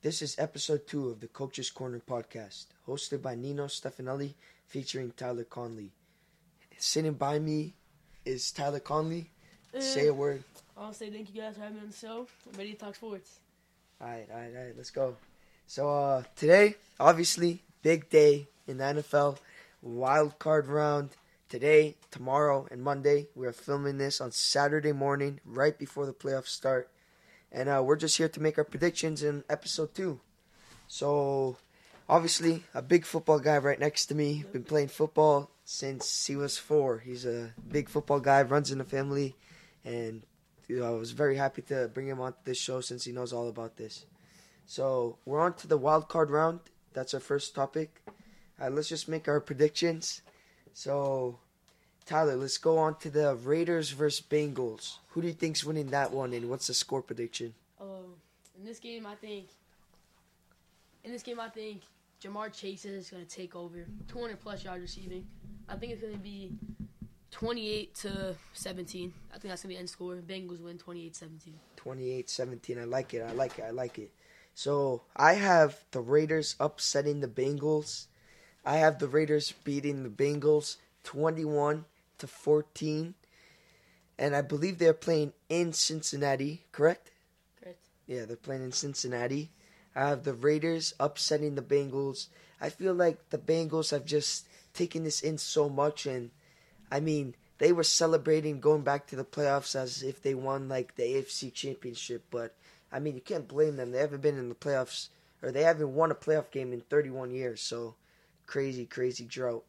This is episode two of the Coach's Corner podcast, hosted by Nino Stefanelli, featuring Tyler Connolly. Sitting by me is Tyler Connolly. Say a word. I'll say thank you guys for having me on the show. I'm ready to talk sports. All right, all right, all right. Let's go. So uh, today, obviously, big day in the NFL, wild card round. Today, tomorrow, and Monday. We are filming this on Saturday morning, right before the playoffs start, and uh, we're just here to make our predictions in episode two. So, obviously, a big football guy right next to me. Been playing football since he was four. He's a big football guy, runs in the family, and you know, I was very happy to bring him on this show since he knows all about this. So we're on to the wild card round. That's our first topic. Uh, let's just make our predictions. So, Tyler, let's go on to the Raiders versus Bengals. Who do you think's winning that one, and what's the score prediction? Um, in this game, I think. In this game, I think Ja'Marr Chase is going to take over. 200 plus yards receiving. I think it's going to be 28 to 17. I think that's going to be end score. Bengals win 28-17. 28-17. I like it. I like it. I like it. So I have the Raiders upsetting the Bengals. I have the Raiders beating the Bengals 21 to 14. And I believe they're playing in Cincinnati, correct? Correct. Yeah, they're playing in Cincinnati. I have the Raiders upsetting the Bengals. I feel like the Bengals have just taken this in so much and I mean, they were celebrating going back to the playoffs as if they won like the AFC championship, but I mean, you can't blame them. They haven't been in the playoffs or they haven't won a playoff game in 31 years, so crazy crazy drought.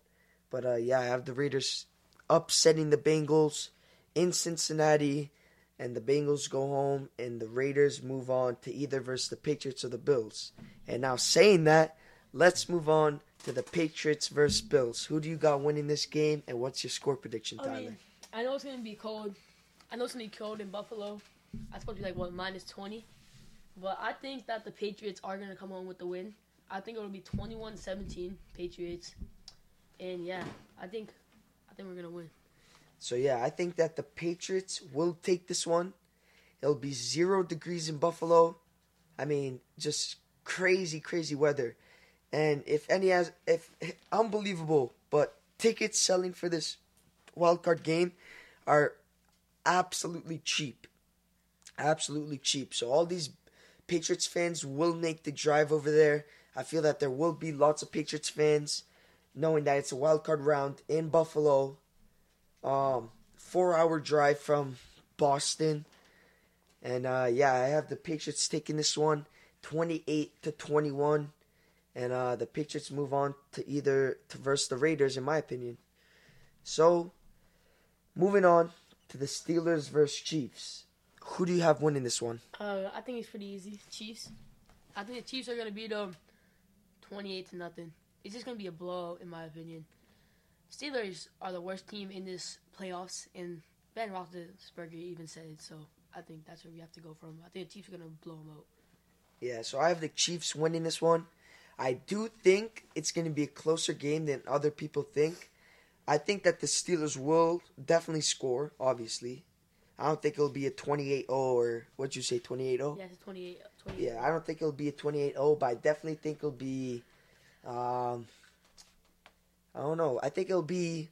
But uh yeah, I have the Raiders upsetting the Bengals in Cincinnati and the Bengals go home and the Raiders move on to either versus the Patriots or the Bills. And now saying that, let's move on to the Patriots versus Bills. Who do you got winning this game and what's your score prediction, I Tyler? mean, I know it's going to be cold. I know it's going to be cold in Buffalo. I supposed to be like, what, minus 20? But I think that the Patriots are going to come home with the win. I think it'll be 21-17 Patriots. And yeah, I think I think we're to win. So yeah, I think that the Patriots will take this one. It'll be zero degrees in Buffalo. I mean, just crazy, crazy weather. And if any has, if unbelievable, but tickets selling for this wild card game are absolutely cheap, absolutely cheap. So all these Patriots fans will make the drive over there. I feel that there will be lots of Patriots fans, knowing that it's a wild card round in Buffalo. Um, four hour drive from Boston. And uh, yeah, I have the Patriots taking this one 28 to 21. And uh, the Patriots move on to either to verse the Raiders, in my opinion. So, moving on to the Steelers versus Chiefs. Who do you have winning this one? Uh, I think it's pretty easy. Chiefs. I think the Chiefs are going to beat them 28 to nothing. It's just going to be a blowout, in my opinion. Steelers are the worst team in this playoffs, and Ben Roethlisberger even said it. So I think that's where we have to go from. I think the Chiefs are going to blow them out. Yeah, so I have the Chiefs winning this one. I do think it's going to be a closer game than other people think. I think that the Steelers will definitely score, obviously. I don't think it'll be a 28 0 or what'd you say, 28 0? Yeah, it's 28. 28. Yeah, I don't think it'll be a 28 0, but I definitely think it'll be. Um, I don't know. I think it'll be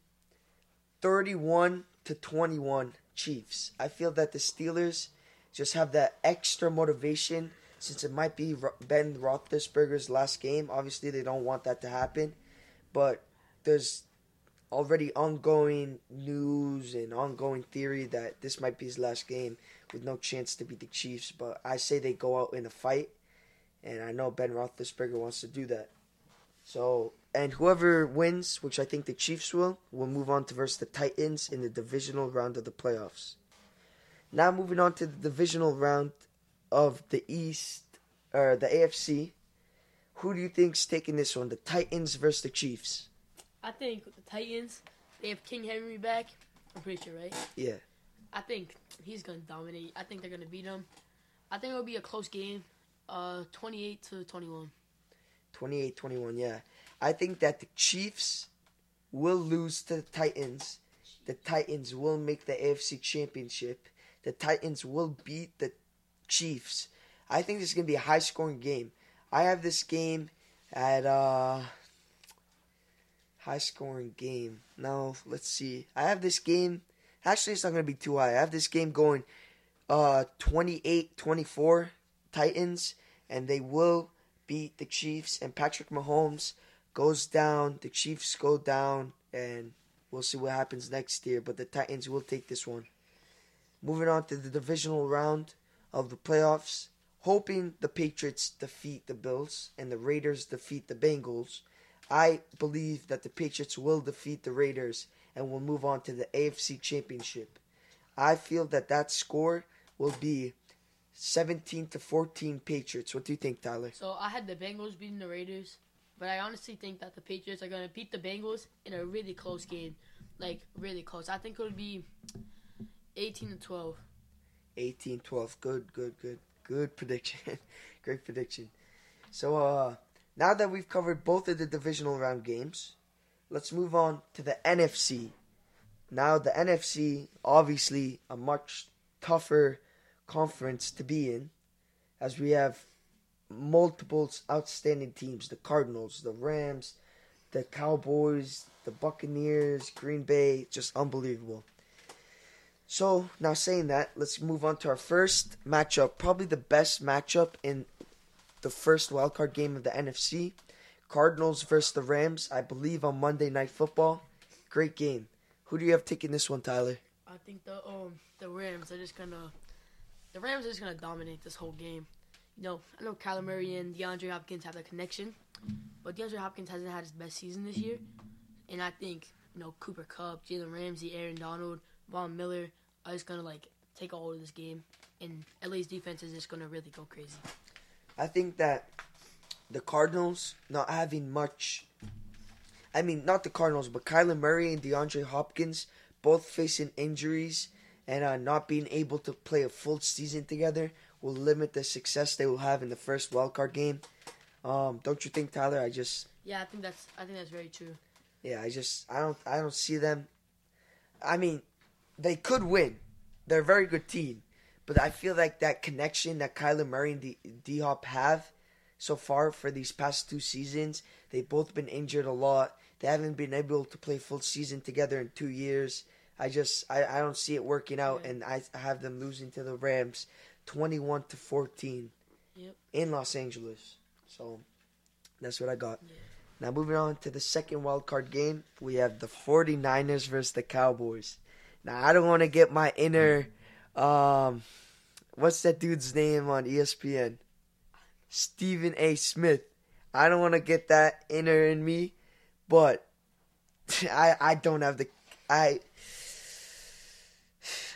31 to 21 Chiefs. I feel that the Steelers just have that extra motivation since it might be Ben Roethlisberger's last game. Obviously, they don't want that to happen, but there's already ongoing news and ongoing theory that this might be his last game with no chance to beat the Chiefs. But I say they go out in a fight, and I know Ben Roethlisberger wants to do that. So, and whoever wins, which I think the Chiefs will, will move on to versus the Titans in the divisional round of the playoffs. Now moving on to the divisional round of the East or the AFC. Who do you think's taking this one? The Titans versus the Chiefs. I think the Titans, they have King Henry back. I'm pretty sure, right? Yeah. I think he's gonna dominate. I think they're gonna beat him. I think it'll be a close game, uh, 28 to 21. 28-21, yeah. I think that the Chiefs will lose to the Titans. The Titans will make the AFC Championship. The Titans will beat the Chiefs. I think this is going to be a high scoring game. I have this game at uh high scoring game. Now, let's see. I have this game. Actually, it's not going to be too high. I have this game going uh 28-24 Titans and they will beat the Chiefs and Patrick Mahomes goes down, the Chiefs go down and we'll see what happens next year, but the Titans will take this one. Moving on to the divisional round of the playoffs, hoping the Patriots defeat the Bills and the Raiders defeat the Bengals. I believe that the Patriots will defeat the Raiders and will move on to the AFC Championship. I feel that that score will be 17 to 14 Patriots. What do you think, Tyler? So I had the Bengals beating the Raiders, but I honestly think that the Patriots are going to beat the Bengals in a really close game. Like, really close. I think it'll be 18 to 12. 18 12. Good, good, good. Good prediction. Great prediction. So, uh, now that we've covered both of the divisional round games, let's move on to the NFC. Now, the NFC, obviously, a much tougher conference to be in, as we have multiple outstanding teams the Cardinals, the Rams, the Cowboys, the Buccaneers, Green Bay, just unbelievable. So, now saying that, let's move on to our first matchup, probably the best matchup in the first wildcard game of the NFC. Cardinals versus the Rams, I believe on Monday Night Football. Great game. Who do you have taking this one, Tyler? I think the um the Rams are just gonna the Rams are just gonna dominate this whole game. You know, I know Kyler Murray and DeAndre Hopkins have a connection, but DeAndre Hopkins hasn't had his best season this year, and I think you know Cooper Kupp, Jalen Ramsey, Aaron Donald, Von Miller are just gonna like take all of this game, and LA's defense is just gonna really go crazy. I think that the Cardinals not having much. I mean, not the Cardinals, but Kyler Murray and DeAndre Hopkins both facing injuries and uh, not being able to play a full season together will limit the success they will have in the first wildcard game. Um, don't you think, Tyler? I just Yeah, I think that's I think that's very true. yeah, I just I don't I don't see them. I mean, they could win. They're a very good team, but I feel like that connection that Kyler Murray and D- D Hop have so far for these past two seasons, they've both been injured a lot. They haven't been able to play full season together in two years. I just I, I don't see it working out, Yeah. and I have them losing to the Rams, twenty one to fourteen, Yep. in Los Angeles. So that's what I got. Yeah. Now moving on to the second wild card game, we have the 49ers versus the Cowboys. Now I don't want to get my inner um what's that dude's name on ESPN? Stephen A. Smith. I don't want to get that inner in me, but I I don't have the I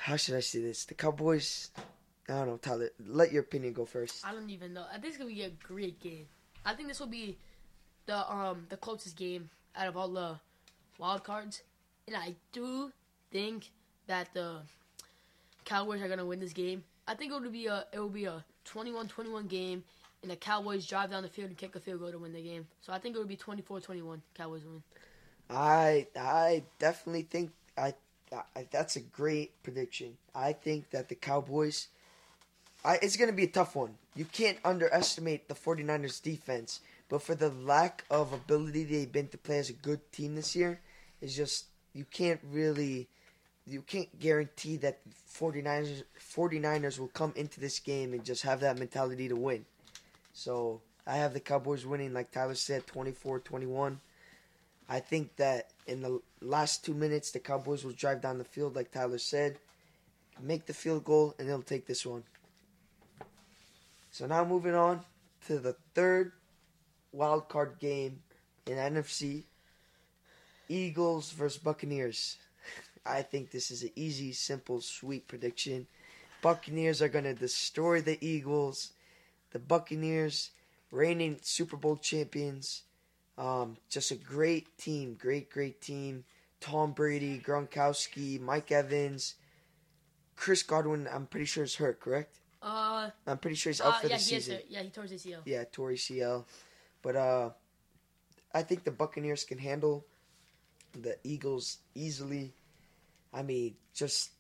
how should I say this? The Cowboys I don't know, Tyler. Let your opinion go first. I don't even know. I think it's gonna be a great game. I think this will be the um the closest game out of all the wild cards, and I do think that the Cowboys are gonna win this game. I think it will be a it will be a 21-21 game, and the Cowboys drive down the field and kick a field goal to win the game. So I think it will be 24-21. Cowboys win. I I definitely think I, I that's a great prediction. I think that the Cowboys I it's going to be a tough one. You can't underestimate the 49ers defense, but for the lack of ability they've been to play as a good team this year, it's just you can't really you can't guarantee that 49ers 49ers will come into this game and just have that mentality to win. So, I have the Cowboys winning like Tyler said 24-21. I think that in the last two minutes, the Cowboys will drive down the field, like Tyler said, make the field goal, and they'll take this one. So now moving on to the third wild card game in NFC Eagles versus Buccaneers. I think this is an easy, simple, sweet prediction. Buccaneers are going to destroy the Eagles. The Buccaneers, reigning Super Bowl champions, um, just a great team, great, great team. Tom Brady, Gronkowski, Mike Evans, Chris Godwin. I'm pretty sure is hurt. Correct? Uh, I'm pretty sure he's uh out for yeah, the is season. hurt. Yeah, he tore his ACL. Yeah, Tory CL. But uh, I think the Buccaneers can handle the Eagles easily. I mean, just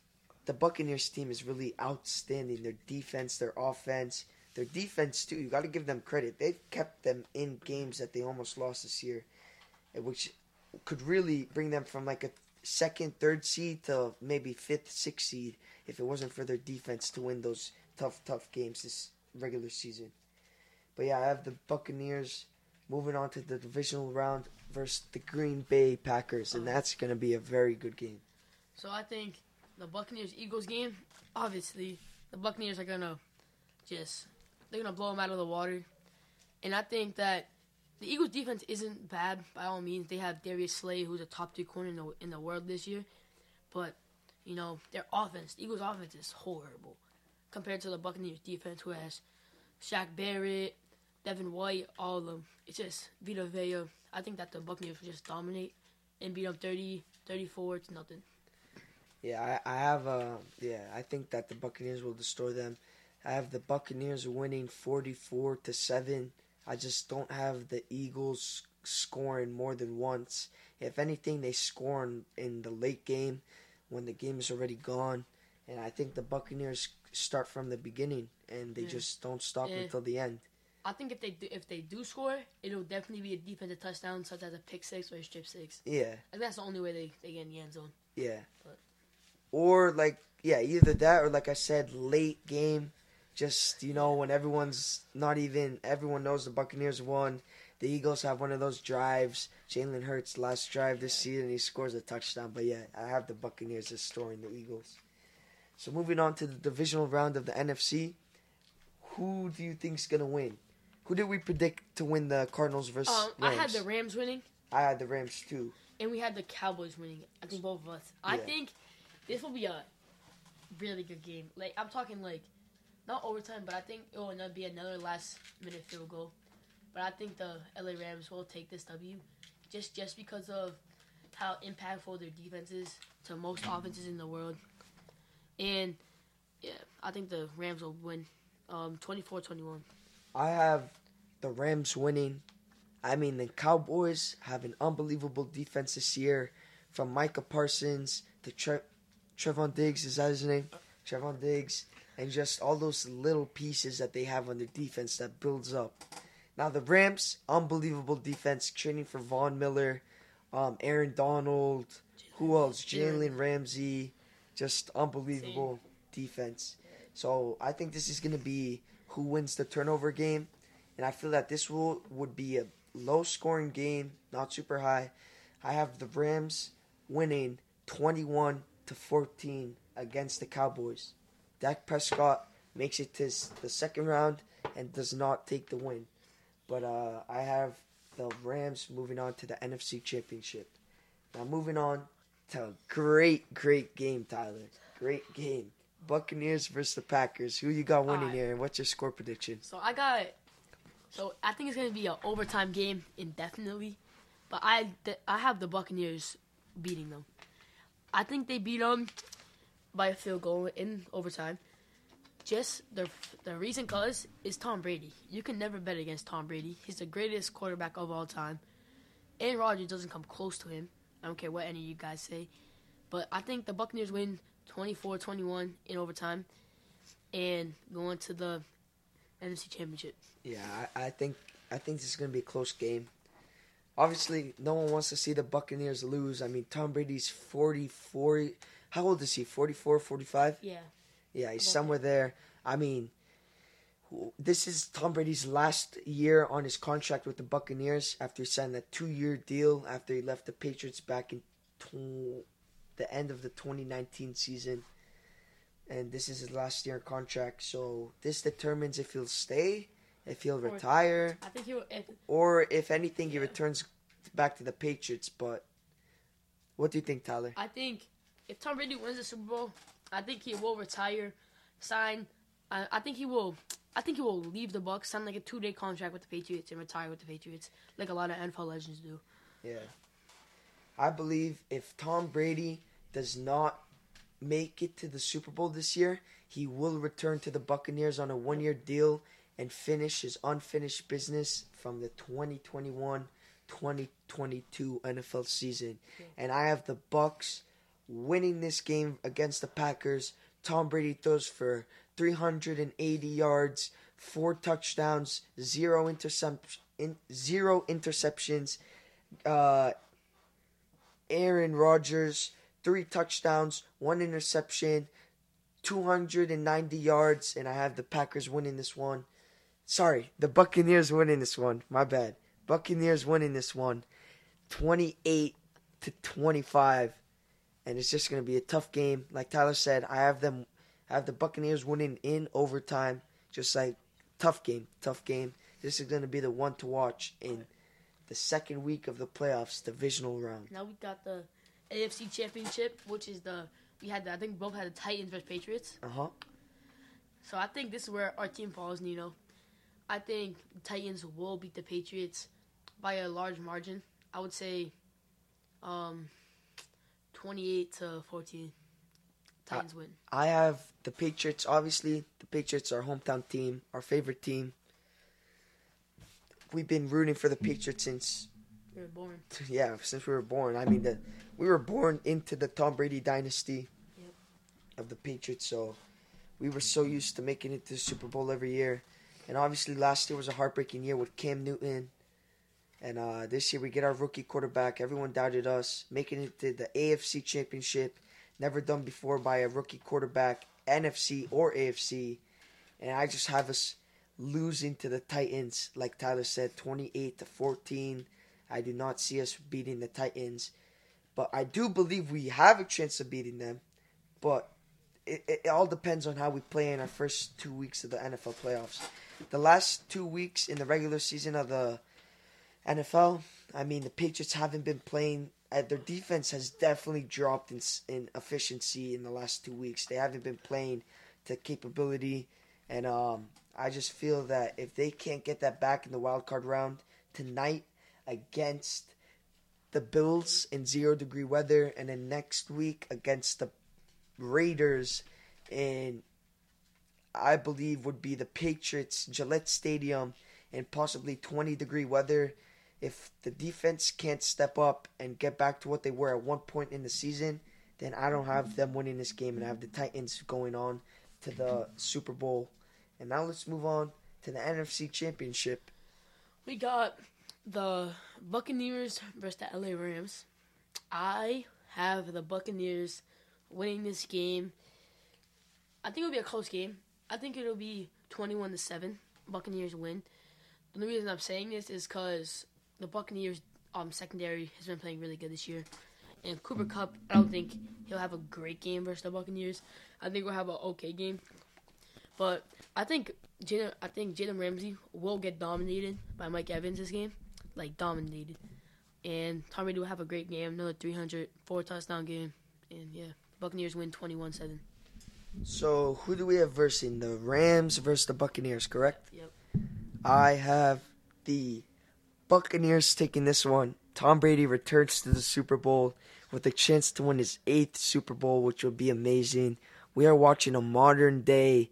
the Buccaneers team is really outstanding. Their defense, their offense, their defense too. You got to give them credit. They've kept them in games that they almost lost this year, which could really bring them from like a second, third seed to maybe fifth, sixth seed if it wasn't for their defense to win those tough, tough games this regular season. But yeah, I have the Buccaneers moving on to the divisional round versus the Green Bay Packers, and uh-huh. that's going to be a very good game. So I think the Buccaneers Eagles game, obviously, the Buccaneers are gonna just they're gonna blow them out of the water, and I think that the Eagles defense isn't bad by all means. They have Darius Slay, who's a top three corner in the in the world this year, but you know their offense, the Eagles offense is horrible compared to the Buccaneers defense, who has Shaq Barrett, Devin White, all of them. It's just Vita Vea. I think that the Buccaneers will just dominate and beat them 30, 34 to nothing. Yeah, I, I have uh yeah, I think that the Buccaneers will destroy them. I have the Buccaneers winning 44 to 7. I just don't have the Eagles scoring more than once. If anything, they score in, in the late game when the game is already gone. And I think the Buccaneers start from the beginning and they Yeah. just don't stop Yeah. until the end. I think if they do, if they do score, it'll definitely be a defensive touchdown, such as a pick six or a strip six. Yeah, And that's the only way they, they get in the end zone. yeah. But- Or like yeah, either that or like I said, late game. Just you know when everyone's not even everyone knows the Buccaneers won. The Eagles have one of those drives. Jalen Hurts last drive this season, he scores a touchdown. But yeah, I have the Buccaneers destroying the Eagles. So moving on to the divisional round of the NFC, who do you think's gonna win? Who did we predict to win the Cardinals versus Um, I had the Rams winning, I had the Rams too. and we had the Cowboys winning. I think both of us. I think this will be a really good game. Like I'm talking like not overtime, but I think it will not be another last minute field goal. But I think the LA Rams will take this W, just just because of how impactful their defense is to most offenses in the world. And yeah, I think the Rams will win um 24-21. I have the Rams winning. I mean, the Cowboys have an unbelievable defense this year, from Micah Parsons to Tre- Trevon Diggs. Is that his name? Trevon Diggs, and just all those little pieces that they have on their defense that builds up. Now the Rams, unbelievable defense, training for Von Miller, um, Aaron Donald. Who else? Jalen Ramsey. Just unbelievable defense. So I think this is going to be who wins the turnover game, and I feel that this will would be a low scoring game, not super high. I have the Rams winning 21 to 14 against the Cowboys. Dak Prescott makes it to the second round and does not take the win. But uh, I have the Rams moving on to the NFC Championship. Now moving on to a great, great game, Tyler. Great game. Buccaneers versus the Packers. Who you got winning Alright. here, and what's your score prediction? So I got. So I think it's gonna be an overtime game indefinitely, but I I have the Buccaneers beating them. I think they beat them by a field goal in overtime. Just the the reason cause is Tom Brady. You can never bet against Tom Brady. He's the greatest quarterback of all time. Aaron Rodgers doesn't come close to him. I don't care what any of you guys say. But I think the Buccaneers win 24-21 in overtime and go into the NFC Championship. Yeah, I, I think I think this is gonna be a close game. Obviously, no one wants to see the Buccaneers lose. I mean, Tom Brady's 44. How old is he? 44, 45? Yeah. Yeah, he's somewhere there. I mean, this is Tom Brady's last year on his contract with the Buccaneers after he signed that two-year deal after he left the Patriots back in tw- the end of the 2019 season. And this is his last year contract, so this determines if he'll stay, if he'll Or- retire, I think he will. If, or if anything, he returns back to the Patriots. But what do you think, Tyler? I think if Tom Brady wins the Super Bowl, I think he will retire, sign. I, I think he will. I think he will leave the Bucks, sign like a two-day contract with the Patriots, and retire with the Patriots, like a lot of NFL legends do. Yeah. I believe if Tom Brady does not make it to the Super Bowl this year, he will return to the Buccaneers on a one year deal and finish his unfinished business from the 2021 2022 NFL season. And I have the Bucks winning this game against the Packers. Tom Brady throws for 380 yards, four touchdowns, zero intercept, in, zero interceptions. Uh, Aaron Rodgers, three touchdowns, one interception, 290 yards, and I have the Packers winning this one. Sorry, the Buccaneers winning this one. My bad. Buccaneers winning this one, 28 to 25, and it's just gonna be a tough game. Like Tyler said, I have them, I have the Buccaneers winning in overtime. Just like tough game, tough game. This is gonna be the one to watch in the second week of the playoffs, divisional round. Now we got the AFC Championship, which is the we had. The, I think both had the Titans versus Patriots. Uh huh. So I think this is where our team falls, Nino. I think the Titans will beat the Patriots by a large margin. I would say um, 28 to 14. Titans win. I have the Patriots. Obviously, the Patriots are our hometown team, our favorite team. We've been rooting for the Patriots since We were born. yeah, since we were born. I mean, the we were born into the Tom Brady dynasty Yep. of the Patriots, so we were so used to making it to the Super Bowl every year. And obviously, last year was a heartbreaking year with Cam Newton. And uh, this year we get our rookie quarterback. Everyone doubted us, making it to the AFC Championship, never done before by a rookie quarterback, NFC or AFC. And I just have us losing to the Titans, like Tyler said, 28 to 14. I do not see us beating the Titans, but I do believe we have a chance of beating them. But it, it, it all depends on how we play in our first two weeks of the NFL playoffs. The last two weeks in the regular season of the NFL, I mean, the Patriots haven't been playing. Uh, their defense has definitely dropped in in efficiency in the last two weeks. They haven't been playing to capability, and um, I just feel that if they can't get that back in the wild card round tonight against the Bills in zero degree weather, and then next week against the Raiders in I believe would be the Patriots Gillette Stadium in possibly 20 degree weather. If the defense can't step up and get back to what they were at one point in the season, then I don't have them winning this game and I have the Titans going on to the Super Bowl. And now let's move on to the NFC Championship. We got the Buccaneers versus the LA Rams. I have the Buccaneers winning this game. I think it'll be a close game. I think it'll be 21 to 7. Buccaneers win. The only reason I'm saying this is because the Buccaneers um secondary has been playing really good this year. And Cooper Kupp, I don't think he'll have a great game versus the Buccaneers. I think we'll have an okay game. But I think Jalen, I think Jalen Ramsey will get dominated by Mike Evans this game, like dominated. And Tom Brady will have a great game, another 300, four touchdown game, and yeah, the Buccaneers win 21-7. So who do we have versing? The Rams versus the Buccaneers, correct? Yep. I have the Buccaneers taking this one. Tom Brady returns to the Super Bowl with a chance to win his eighth Super Bowl, which would be amazing. We are watching a modern day,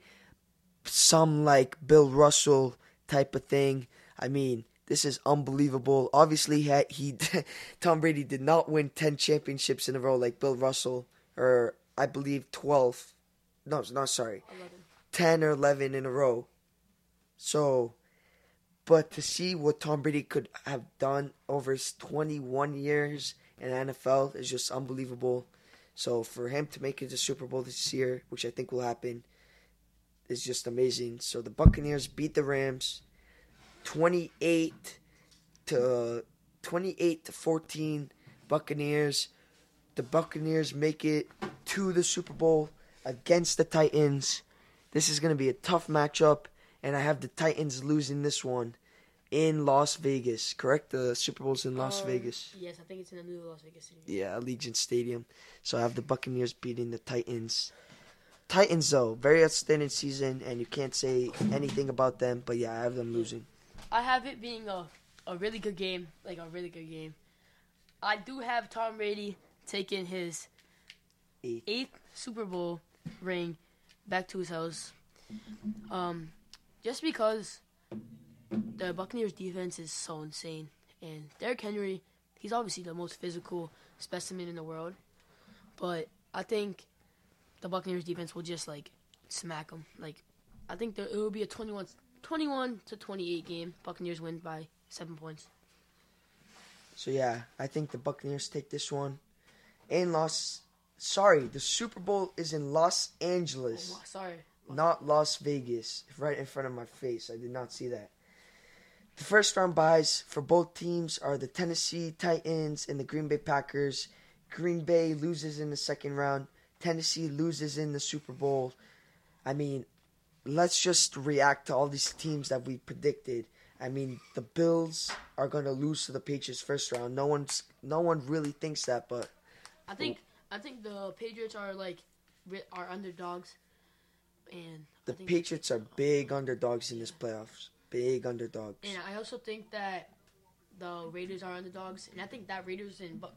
some like Bill Russell type of thing. I mean, this is unbelievable. Obviously, he, he Tom Brady did not win ten championships in a row like Bill Russell, or I believe twelve. No, no, sorry, 11. ten or eleven in a row. So, but to see what Tom Brady could have done over his 21 years in the NFL is just unbelievable. So for him to make it to Super Bowl this year, which I think will happen, is just amazing. So the Buccaneers beat the Rams 28 to 28 to 14 Buccaneers. The Buccaneers make it to the Super Bowl against the Titans. This is going to be a tough matchup and I have the Titans losing this one in Las Vegas. Correct? The Super Bowl's in Las Um, Vegas. Yes, I think it's in the new Las Vegas City. Yeah, Allegiant Stadium. So I have the Buccaneers beating the Titans. Titans though, very outstanding season, and you can't say anything about them. But yeah, I have them losing. I have it being a, a really good game, like a really good game. I do have Tom Brady taking his Eighth. eighth Super Bowl ring back to his house. Um, just because the Buccaneers defense is so insane, and Derrick Henry, he's obviously the most physical specimen in the world, but I think the Buccaneers defense will just like smack him. Like, I think there, it will be a 21 21 to 28 game. Buccaneers win by seven points. So yeah, I think the Buccaneers take this one. And Los sorry, the Super Bowl is in Los Angeles, Oh, sorry. Not Las Vegas. Right in front of my face. I did not see that. The first round buys for both teams are the Tennessee Titans and the Green Bay Packers. Green Bay loses in the second round. Tennessee loses in the Super Bowl. I mean, let's just react to all these teams that we predicted. I mean, the Bills are going to lose to the Patriots first round. No one's no one really thinks that, but I think I think the Patriots are like are underdogs, and the Patriots are big underdogs in this playoffs. Big underdogs. And I also think that the Raiders are underdogs, and I think that Raiders and but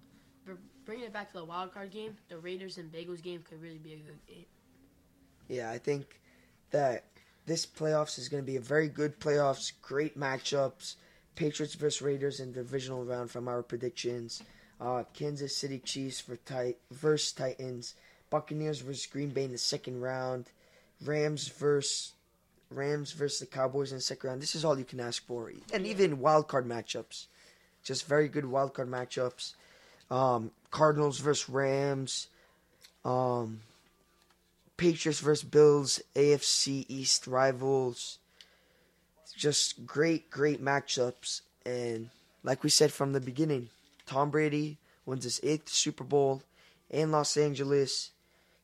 bringing it back to the wild card game, the Raiders and Bengals game could really be a good game. Yeah, I think that this playoffs is going to be a very good playoffs. Great matchups. Patriots versus Raiders in the divisional round from our predictions. Uh, Kansas City Chiefs for tit- versus Titans. Buccaneers versus Green Bay in the second round. Rams versus Rams versus the Cowboys in the second round. This is all you can ask for, and even wild card matchups. Just very good wild card matchups. Um, Cardinals versus Rams. Um, Patriots versus Bills, AFC East rivals. Just great, great matchups. And like we said from the beginning, Tom Brady wins his eighth Super Bowl in Los Angeles.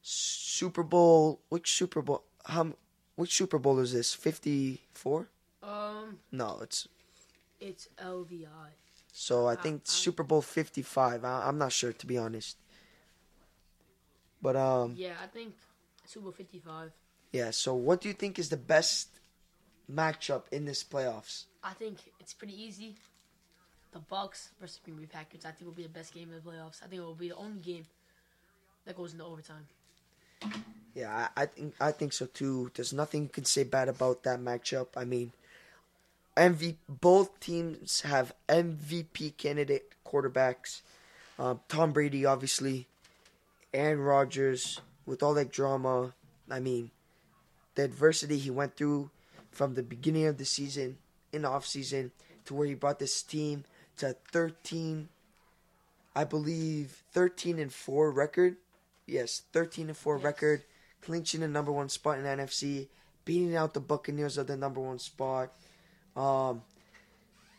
Super Bowl, which Super Bowl? How, which Super Bowl is this? 54? Um, No, it's. it's LVI. So I Uh, think uh, Super Bowl 55. I, I'm not sure, to be honest. But, um. Yeah, I think Super Bowl 55. Yeah, so what do you think is the best matchup in this playoffs? I think it's pretty easy. The Bucks versus Green Bay Packers. I think will be the best game in the playoffs. I think it will be the only game that goes into overtime. Yeah, I, I think I think so too. There's nothing you can say bad about that matchup. I mean, MV both teams have MVP candidate quarterbacks. Um, Tom Brady, obviously, Aaron Rodgers, with all that drama. I mean, the adversity he went through from the beginning of the season in the off season to where he brought this team to 13, I believe 13 and four record. Yes, 13 and 4 Yes. record, clinching the number one spot in NFC, beating out the Buccaneers of the number one spot, um,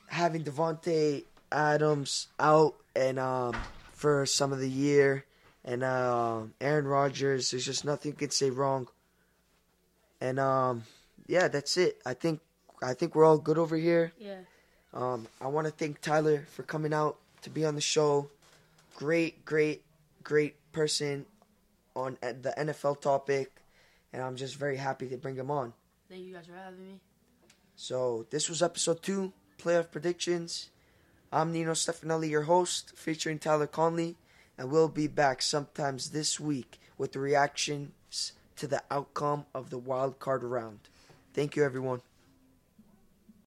having Davante Adams out and um, for some of the year, and uh, Aaron Rodgers. There's just nothing you could say wrong. And um, yeah, that's it. I think I think we're all good over here. Yeah. Um, I want to thank Tyler for coming out to be on the show. Great, great, great person on the NFL topic, and I'm just very happy to bring him on. Thank you guys for having me. So this was episode two, playoff predictions. I'm Nino Stefanelli, your host, featuring Tyler Connolly, and we'll be back sometimes this week with reactions to the outcome of the wild card round. Thank you, everyone.